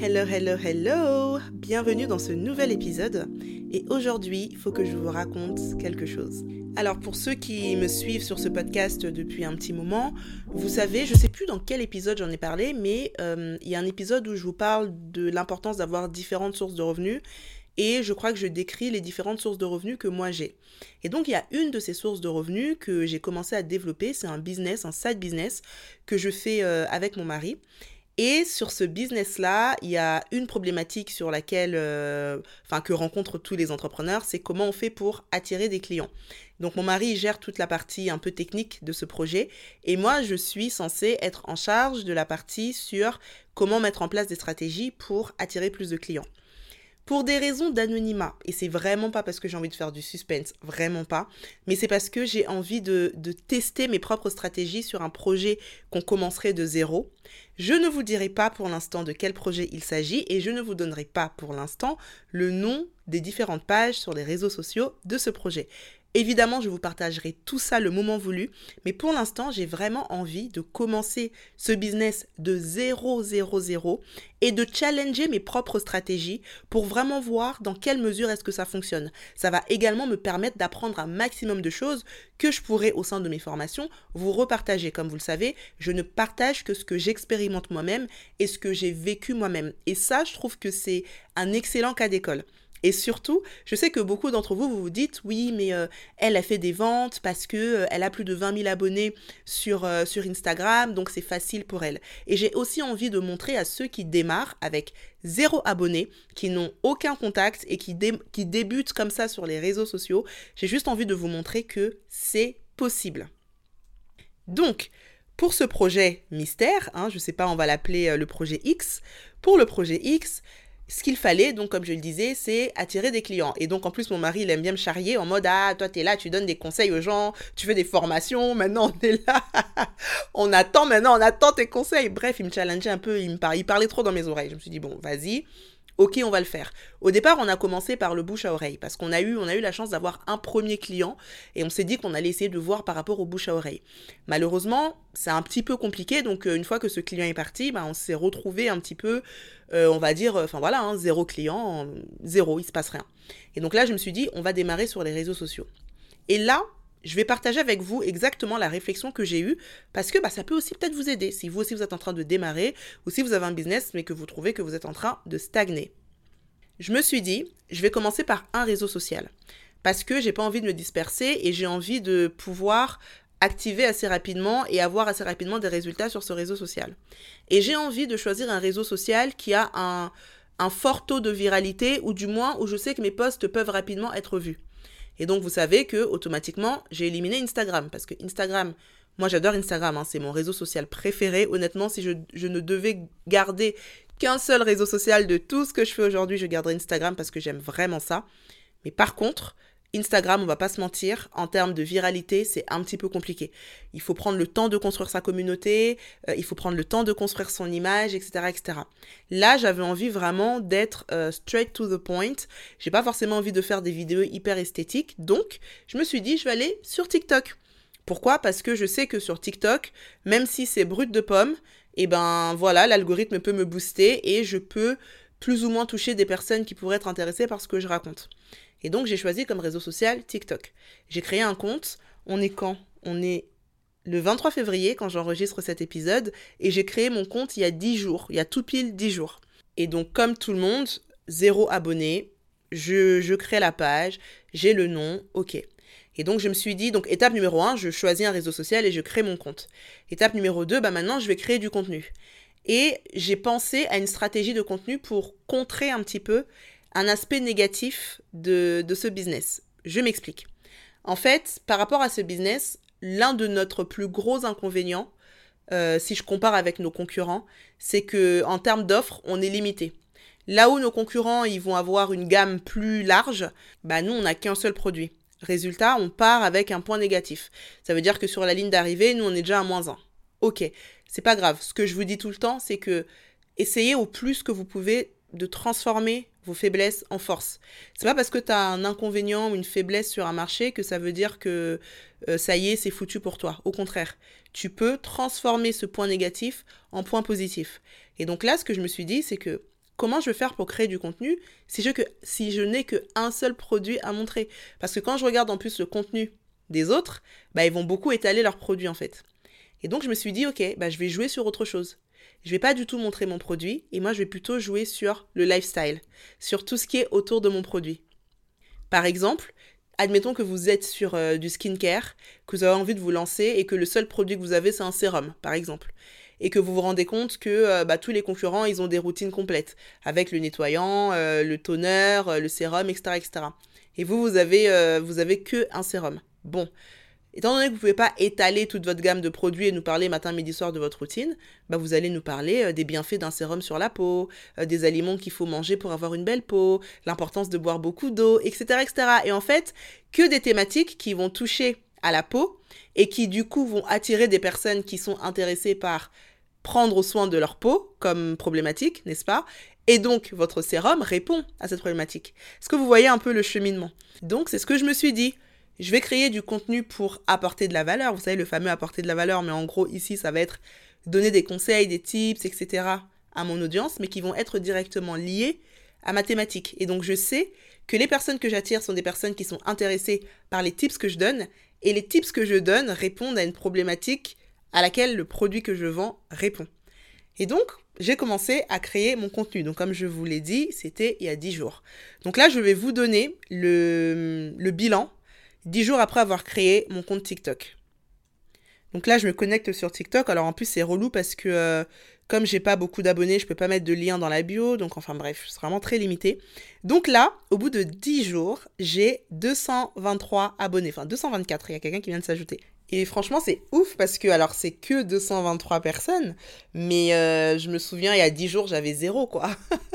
Hello, hello, hello Bienvenue dans ce nouvel épisode. Et aujourd'hui, il faut que je vous raconte quelque chose. Alors pour ceux qui me suivent sur ce podcast depuis un petit moment, vous savez, je sais plus dans quel épisode j'en ai parlé, mais euh, il y a un épisode où je vous parle de l'importance d'avoir différentes sources de revenus et je crois que je décris les différentes sources de revenus que moi j'ai. Et donc il y a une de ces sources de revenus que j'ai commencé à développer, c'est un business, un side business que je fais euh, avec mon mari. Et sur ce business-là, il y a une problématique sur laquelle, euh, enfin, que rencontrent tous les entrepreneurs, c'est comment on fait pour attirer des clients. Donc mon mari gère toute la partie un peu technique de ce projet et moi je suis censée être en charge de la partie sur comment mettre en place des stratégies pour attirer plus de clients pour des raisons d'anonymat. Et c'est vraiment pas parce que j'ai envie de faire du suspense, vraiment pas. Mais c'est parce que j'ai envie de, tester mes propres stratégies sur un projet qu'on commencerait de zéro. Je ne vous dirai pas pour l'instant de quel projet il s'agit et je ne vous donnerai pas pour l'instant le nom des différentes pages sur les réseaux sociaux de ce projet. Évidemment, je vous partagerai tout ça le moment voulu, mais pour l'instant, j'ai vraiment envie de commencer ce business de 0, 0, 0 et de challenger mes propres stratégies pour vraiment voir dans quelle mesure est-ce que ça fonctionne. Ça va également me permettre d'apprendre un maximum de choses que je pourrai au sein de mes formations vous repartager. Comme vous le savez, je ne partage que ce que j'expérimente moi-même et ce que j'ai vécu moi-même. Et ça, je trouve que c'est un excellent cas d'école. Et surtout, je sais que beaucoup d'entre vous, vous vous dites, oui, mais euh, elle a fait des ventes parce que euh, a plus de 20 000 abonnés sur, euh, sur Instagram, donc c'est facile pour elle. Et j'ai aussi envie de montrer à ceux qui démarrent avec zéro abonné, qui n'ont aucun contact et qui, qui débutent comme ça sur les réseaux sociaux, j'ai juste envie de vous montrer que c'est possible. Donc, pour ce projet mystère, hein, je ne sais pas, on va l'appeler le projet X, pour le projet X, ce qu'il fallait, donc comme je le disais, c'est attirer des clients. Et donc en plus, mon mari, il aime bien me charrier en mode Ah, toi, t'es là, tu donnes des conseils aux gens, tu fais des formations, maintenant on est là, on attend, maintenant on attend tes conseils. Bref, il me challengeait un peu, il me parlait, il parlait trop dans mes oreilles. Je me suis dit Bon, vas-y, ok, on va le faire. Au départ, on a commencé par le bouche à oreille parce qu'on a eu, on a eu la chance d'avoir un premier client et on s'est dit qu'on allait essayer de voir par rapport au bouche à oreille. Malheureusement, c'est un petit peu compliqué, donc euh, une fois que ce client est parti, bah, on s'est retrouvé un petit peu, euh, on va dire, euh, enfin voilà, hein, zéro client, zéro, il se passe rien. Et donc là, je me suis dit, on va démarrer sur les réseaux sociaux. Et là, je vais partager avec vous exactement la réflexion que j'ai eue parce que bah, ça peut aussi peut-être vous aider si vous aussi vous êtes en train de démarrer ou si vous avez un business mais que vous trouvez que vous êtes en train de stagner. Je me suis dit, je vais commencer par un réseau social parce que j'ai pas envie de me disperser et j'ai envie de pouvoir activer assez rapidement et avoir assez rapidement des résultats sur ce réseau social. Et j'ai envie de choisir un réseau social qui a un, un fort taux de viralité ou du moins où je sais que mes posts peuvent rapidement être vus. Et donc, vous savez que automatiquement, j'ai éliminé Instagram parce que Instagram, moi j'adore Instagram, hein, c'est mon réseau social préféré. Honnêtement, si je, je ne devais garder qu'un seul réseau social de tout ce que je fais aujourd'hui, je garderais Instagram parce que j'aime vraiment ça. Mais par contre, Instagram, on va pas se mentir, en termes de viralité, c'est un petit peu compliqué. Il faut prendre le temps de construire sa communauté, euh, il faut prendre le temps de construire son image, etc., etc. Là, j'avais envie vraiment d'être euh, straight to the point. J'ai pas forcément envie de faire des vidéos hyper esthétiques, donc je me suis dit, je vais aller sur TikTok. Pourquoi? Parce que je sais que sur TikTok, même si c'est brut de pomme, et eh ben voilà, l'algorithme peut me booster et je peux plus ou moins toucher des personnes qui pourraient être intéressées par ce que je raconte. Et donc j'ai choisi comme réseau social TikTok. J'ai créé un compte. On est quand? On est le 23 février quand j'enregistre cet épisode et j'ai créé mon compte il y a 10 jours, il y a tout pile 10 jours. Et donc comme tout le monde, zéro abonné, je, je crée la page, j'ai le nom, ok. Et donc je me suis dit, donc étape numéro 1, je choisis un réseau social et je crée mon compte. Étape numéro 2, bah maintenant je vais créer du contenu. Et j'ai pensé à une stratégie de contenu pour contrer un petit peu un aspect négatif de, ce business. Je m'explique. En fait, par rapport à ce business, l'un de notre plus gros inconvénients, euh, si je compare avec nos concurrents, c'est que en termes d'offres, on est limité. Là où nos concurrents, ils vont avoir une gamme plus large, bah nous, on n'a qu'un seul produit. Résultat, on part avec un point négatif. Ça veut dire que sur la ligne d'arrivée, nous, on est déjà à moins 1. Ok, c'est pas grave. Ce que je vous dis tout le temps, c'est que essayez au plus que vous pouvez de transformer vos faiblesses en force. C'est pas parce que tu as un inconvénient ou une faiblesse sur un marché que ça veut dire que euh, ça y est, c'est foutu pour toi. Au contraire, tu peux transformer ce point négatif en point positif. Et donc là, ce que je me suis dit, c'est que comment je vais faire pour créer du contenu si je, que, si je n'ai qu'un seul produit à montrer? Parce que quand je regarde en plus le contenu des autres, bah, ils vont beaucoup étaler leurs produits en fait. Et donc je me suis dit, ok, bah, je vais jouer sur autre chose. Je vais pas du tout montrer mon produit et moi je vais plutôt jouer sur le lifestyle, sur tout ce qui est autour de mon produit. Par exemple, admettons que vous êtes sur euh, du skincare, que vous avez envie de vous lancer et que le seul produit que vous avez c'est un sérum, par exemple. Et que vous vous rendez compte que euh, bah, tous les concurrents, ils ont des routines complètes, avec le nettoyant, euh, le toner, le sérum, etc., etc. Et vous, vous avez, vous avez que un sérum. Bon, Étant donné que vous ne pouvez pas étaler toute votre gamme de produits et nous parler matin, midi, soir de votre routine, bah vous allez nous parler euh, des bienfaits d'un sérum sur la peau, euh, des aliments qu'il faut manger pour avoir une belle peau, l'importance de boire beaucoup d'eau, etc., etc. Et en fait, que des thématiques qui vont toucher à la peau et qui du coup vont attirer des personnes qui sont intéressées par prendre soin de leur peau comme problématique, n'est-ce pas? Et donc votre sérum répond à cette problématique. Est-ce que vous voyez un peu le cheminement? Donc c'est ce que je me suis dit je vais créer du contenu pour apporter de la valeur. Vous savez, le fameux apporter de la valeur, mais en gros, ici, ça va être donner des conseils, des tips, etc. à mon audience, mais qui vont être directement liés à ma thématique. Et donc, je sais que les personnes que j'attire sont des personnes qui sont intéressées par les tips que je donne, et les tips que je donne répondent à une problématique à laquelle le produit que je vends répond. Et donc, j'ai commencé à créer mon contenu. Donc, comme je vous l'ai dit, c'était il y a 10 jours. Donc là, je vais vous donner le, le bilan dix jours après avoir créé mon compte TikTok. Donc là, je me connecte sur TikTok. Alors en plus, c'est relou parce que euh, comme j'ai pas beaucoup d'abonnés, je peux pas mettre de lien dans la bio. Donc enfin bref, c'est vraiment très limité. Donc là, au bout de 10 jours, j'ai 223 abonnés. Enfin 224, il y a quelqu'un qui vient de s'ajouter. Et franchement, c'est ouf parce que, alors, c'est que 223 personnes, mais euh, je me souviens, il y a 10 jours, j'avais zéro, quoi.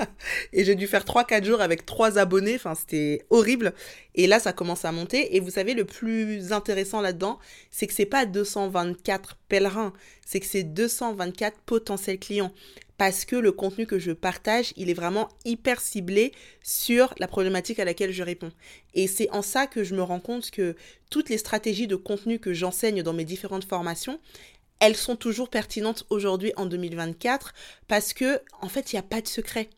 et j'ai dû faire 3-4 jours avec 3 abonnés, enfin, c'était horrible. Et là, ça commence à monter. Et vous savez, le plus intéressant là-dedans, c'est que c'est pas 224 pèlerins, c'est que c'est 224 potentiels clients parce que le contenu que je partage, il est vraiment hyper ciblé sur la problématique à laquelle je réponds. Et c'est en ça que je me rends compte que toutes les stratégies de contenu que j'enseigne dans mes différentes formations, elles sont toujours pertinentes aujourd'hui en 2024 parce que en fait, il n'y a pas de secret.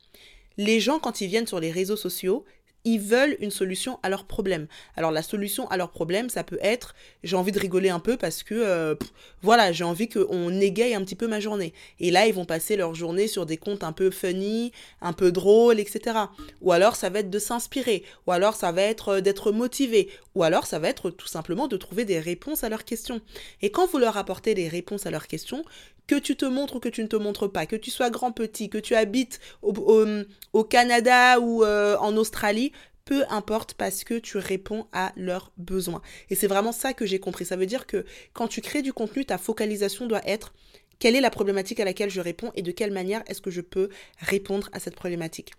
Les gens quand ils viennent sur les réseaux sociaux, ils veulent une solution à leur problème. Alors la solution à leur problème, ça peut être j'ai envie de rigoler un peu parce que euh, voilà, j'ai envie qu'on égaye un petit peu ma journée. Et là, ils vont passer leur journée sur des comptes un peu funny, un peu drôles, etc. Ou alors ça va être de s'inspirer, ou alors ça va être euh, d'être motivé, ou alors ça va être tout simplement de trouver des réponses à leurs questions. Et quand vous leur apportez des réponses à leurs questions, que tu te montres ou que tu ne te montres pas, que tu sois grand petit, que tu habites au, Canada ou euh, en Australie, peu importe parce que tu réponds à leurs besoins. Et c'est vraiment ça que j'ai compris. Ça veut dire que quand tu crées du contenu, ta focalisation doit être quelle est la problématique à laquelle je réponds et de quelle manière est-ce que je peux répondre à cette problématique.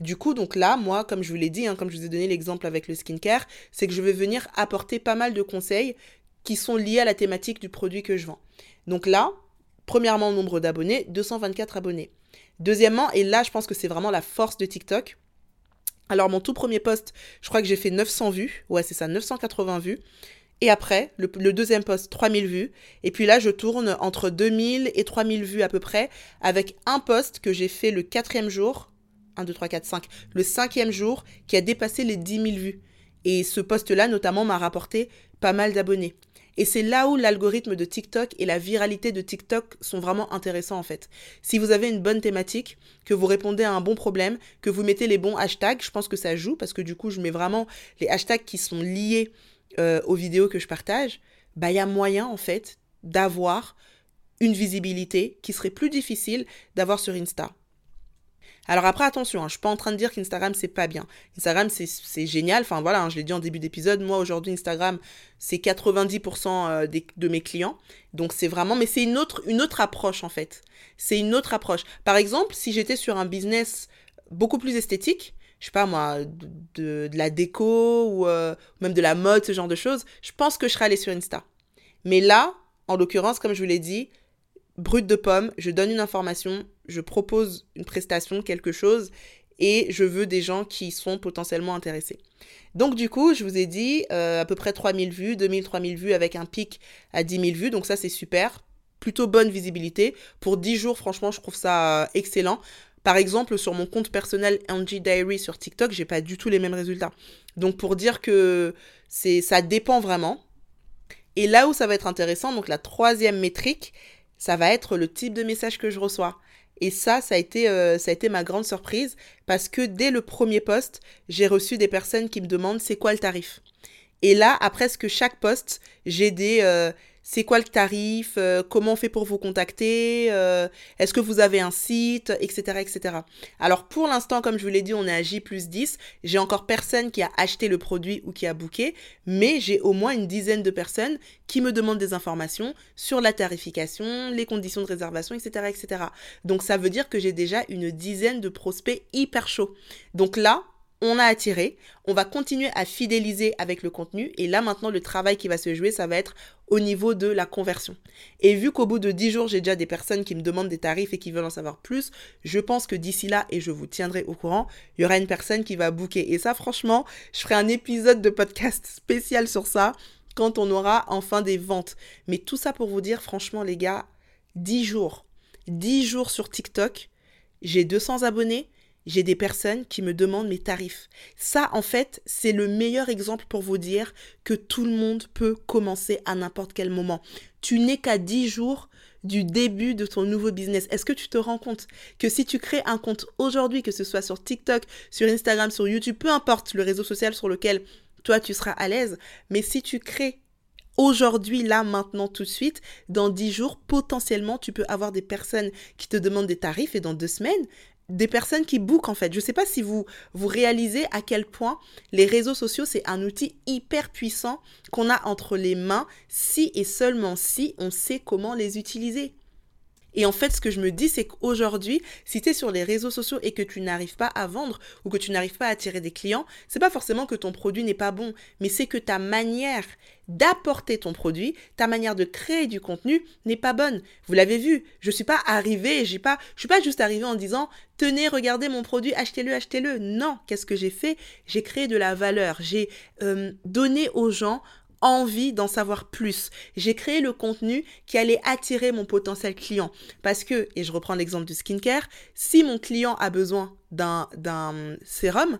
Du coup, donc là, moi, comme je vous l'ai dit, hein, comme je vous ai donné l'exemple avec le skincare, c'est que je vais venir apporter pas mal de conseils qui sont liés à la thématique du produit que je vends. Donc là, Premièrement, nombre d'abonnés, 224 abonnés. Deuxièmement, et là je pense que c'est vraiment la force de TikTok. Alors mon tout premier post, je crois que j'ai fait 900 vues. Ouais, c'est ça, 980 vues. Et après, le, deuxième post, 3000 vues. Et puis là, je tourne entre 2000 et 3000 vues à peu près, avec un post que j'ai fait le quatrième jour. 1, 2, 3, 4, 5. Le cinquième jour, qui a dépassé les 10 000 vues. Et ce post-là, notamment, m'a rapporté pas mal d'abonnés. Et c'est là où l'algorithme de TikTok et la viralité de TikTok sont vraiment intéressants en fait. Si vous avez une bonne thématique, que vous répondez à un bon problème, que vous mettez les bons hashtags, je pense que ça joue parce que du coup je mets vraiment les hashtags qui sont liés euh, aux vidéos que je partage, bah il y a moyen en fait d'avoir une visibilité qui serait plus difficile d'avoir sur Insta. Alors après, attention, hein, je ne suis pas en train de dire qu'Instagram, c'est pas bien. Instagram, c'est génial. Enfin voilà, hein, je l'ai dit en début d'épisode. Moi, aujourd'hui, Instagram, c'est 90% euh, de mes clients. Donc c'est vraiment, mais c'est une autre, une autre approche en fait. C'est une autre approche. Par exemple, si j'étais sur un business beaucoup plus esthétique, je sais pas moi, de, la déco ou euh, même de la mode, ce genre de choses, je pense que je serais allée sur Insta. Mais là, en l'occurrence, comme je vous l'ai dit, brut de pomme, je donne une information, je propose une prestation, quelque chose, et je veux des gens qui sont potentiellement intéressés. Donc du coup, je vous ai dit euh, à peu près 3000 vues, 2000, 3000 vues avec un pic à 10 000 vues, donc ça c'est super. Plutôt bonne visibilité. Pour 10 jours, franchement, je trouve ça excellent. Par exemple, sur mon compte personnel Angie Diary sur TikTok, j'ai pas du tout les mêmes résultats. Donc pour dire que c'est ça dépend vraiment. Et là où ça va être intéressant, donc la troisième métrique, ça va être le type de message que je reçois. Et ça, ça a été, euh, ça a été ma grande surprise parce que dès le premier poste, j'ai reçu des personnes qui me demandent c'est quoi le tarif. Et là, à presque chaque poste, j'ai des, euh, c'est quoi le tarif, euh, comment on fait pour vous contacter, euh, est-ce que vous avez un site, etc. etc. Alors pour l'instant, comme je vous l'ai dit, on est à J plus 10. J'ai encore personne qui a acheté le produit ou qui a booké, mais j'ai au moins une dizaine de personnes qui me demandent des informations sur la tarification, les conditions de réservation, etc. etc. Donc ça veut dire que j'ai déjà une dizaine de prospects hyper chauds. Donc là, on a attiré, on va continuer à fidéliser avec le contenu et là maintenant le travail qui va se jouer ça va être au niveau de la conversion. Et vu qu'au bout de 10 jours j'ai déjà des personnes qui me demandent des tarifs et qui veulent en savoir plus, je pense que d'ici là et je vous tiendrai au courant, il y aura une personne qui va booker et ça franchement, je ferai un épisode de podcast spécial sur ça quand on aura enfin des ventes. Mais tout ça pour vous dire franchement les gars, 10 jours, 10 jours sur TikTok, j'ai 200 abonnés, j'ai des personnes qui me demandent mes tarifs. Ça, en fait, c'est le meilleur exemple pour vous dire que tout le monde peut commencer à n'importe quel moment. Tu n'es qu'à 10 jours du début de ton nouveau business. Est-ce que tu te rends compte que si tu crées un compte aujourd'hui, que ce soit sur TikTok, sur Instagram, sur YouTube, peu importe le réseau social sur lequel toi tu seras à l'aise, mais si tu crées aujourd'hui, là, maintenant, tout de suite, dans 10 jours, potentiellement, tu peux avoir des personnes qui te demandent des tarifs et dans deux semaines, des personnes qui bookent en fait. Je ne sais pas si vous vous réalisez à quel point les réseaux sociaux c'est un outil hyper puissant qu'on a entre les mains si et seulement si on sait comment les utiliser. Et en fait, ce que je me dis, c'est qu'aujourd'hui, si tu es sur les réseaux sociaux et que tu n'arrives pas à vendre ou que tu n'arrives pas à attirer des clients, c'est pas forcément que ton produit n'est pas bon, mais c'est que ta manière d'apporter ton produit, ta manière de créer du contenu n'est pas bonne. Vous l'avez vu, je suis pas arrivée, j'ai pas, je suis pas juste arrivée en disant tenez, regardez mon produit, achetez-le, achetez-le. Non, qu'est-ce que j'ai fait? J'ai créé de la valeur, j'ai euh, donné aux gens envie d'en savoir plus. J'ai créé le contenu qui allait attirer mon potentiel client. Parce que, et je reprends l'exemple du skincare, si mon client a besoin d'un sérum,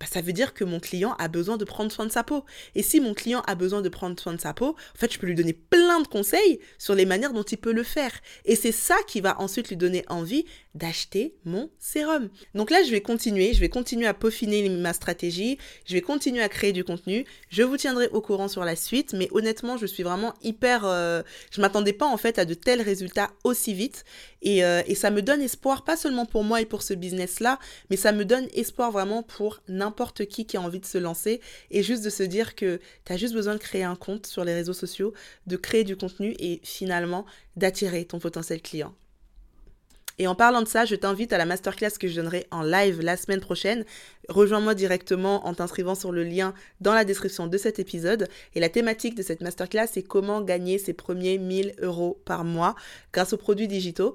bah, ça veut dire que mon client a besoin de prendre soin de sa peau. Et si mon client a besoin de prendre soin de sa peau, en fait, je peux lui donner plein de conseils sur les manières dont il peut le faire. Et c'est ça qui va ensuite lui donner envie d'acheter mon sérum. Donc là, je vais continuer, je vais continuer à peaufiner ma stratégie, je vais continuer à créer du contenu. Je vous tiendrai au courant sur la suite, mais honnêtement, je suis vraiment hyper... Euh, je m'attendais pas en fait à de tels résultats aussi vite. Et, euh, et ça me donne espoir, pas seulement pour moi et pour ce business-là, mais ça me donne espoir vraiment pour n'importe qui qui a envie de se lancer et juste de se dire que tu as juste besoin de créer un compte sur les réseaux sociaux, de créer du contenu et finalement d'attirer ton potentiel client. Et en parlant de ça, je t'invite à la masterclass que je donnerai en live la semaine prochaine. Rejoins-moi directement en t'inscrivant sur le lien dans la description de cet épisode. Et la thématique de cette masterclass, c'est comment gagner ses premiers 1000 euros par mois grâce aux produits digitaux.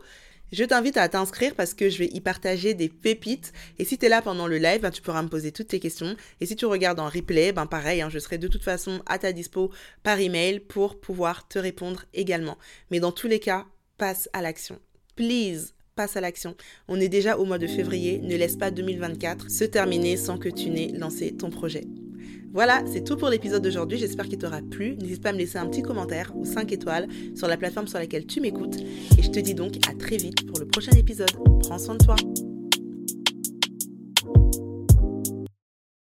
Je t'invite à t'inscrire parce que je vais y partager des pépites. Et si tu es là pendant le live, ben, tu pourras me poser toutes tes questions. Et si tu regardes en replay, ben pareil, hein, je serai de toute façon à ta dispo par email pour pouvoir te répondre également. Mais dans tous les cas, passe à l'action. Please, passe à l'action. On est déjà au mois de février, ne laisse pas 2024 se terminer sans que tu n'aies lancé ton projet. Voilà, c'est tout pour l'épisode d'aujourd'hui. J'espère qu'il t'aura plu. N'hésite pas à me laisser un petit commentaire ou 5 étoiles sur la plateforme sur laquelle tu m'écoutes. Et je te dis donc à très vite pour le prochain épisode. Prends soin de toi.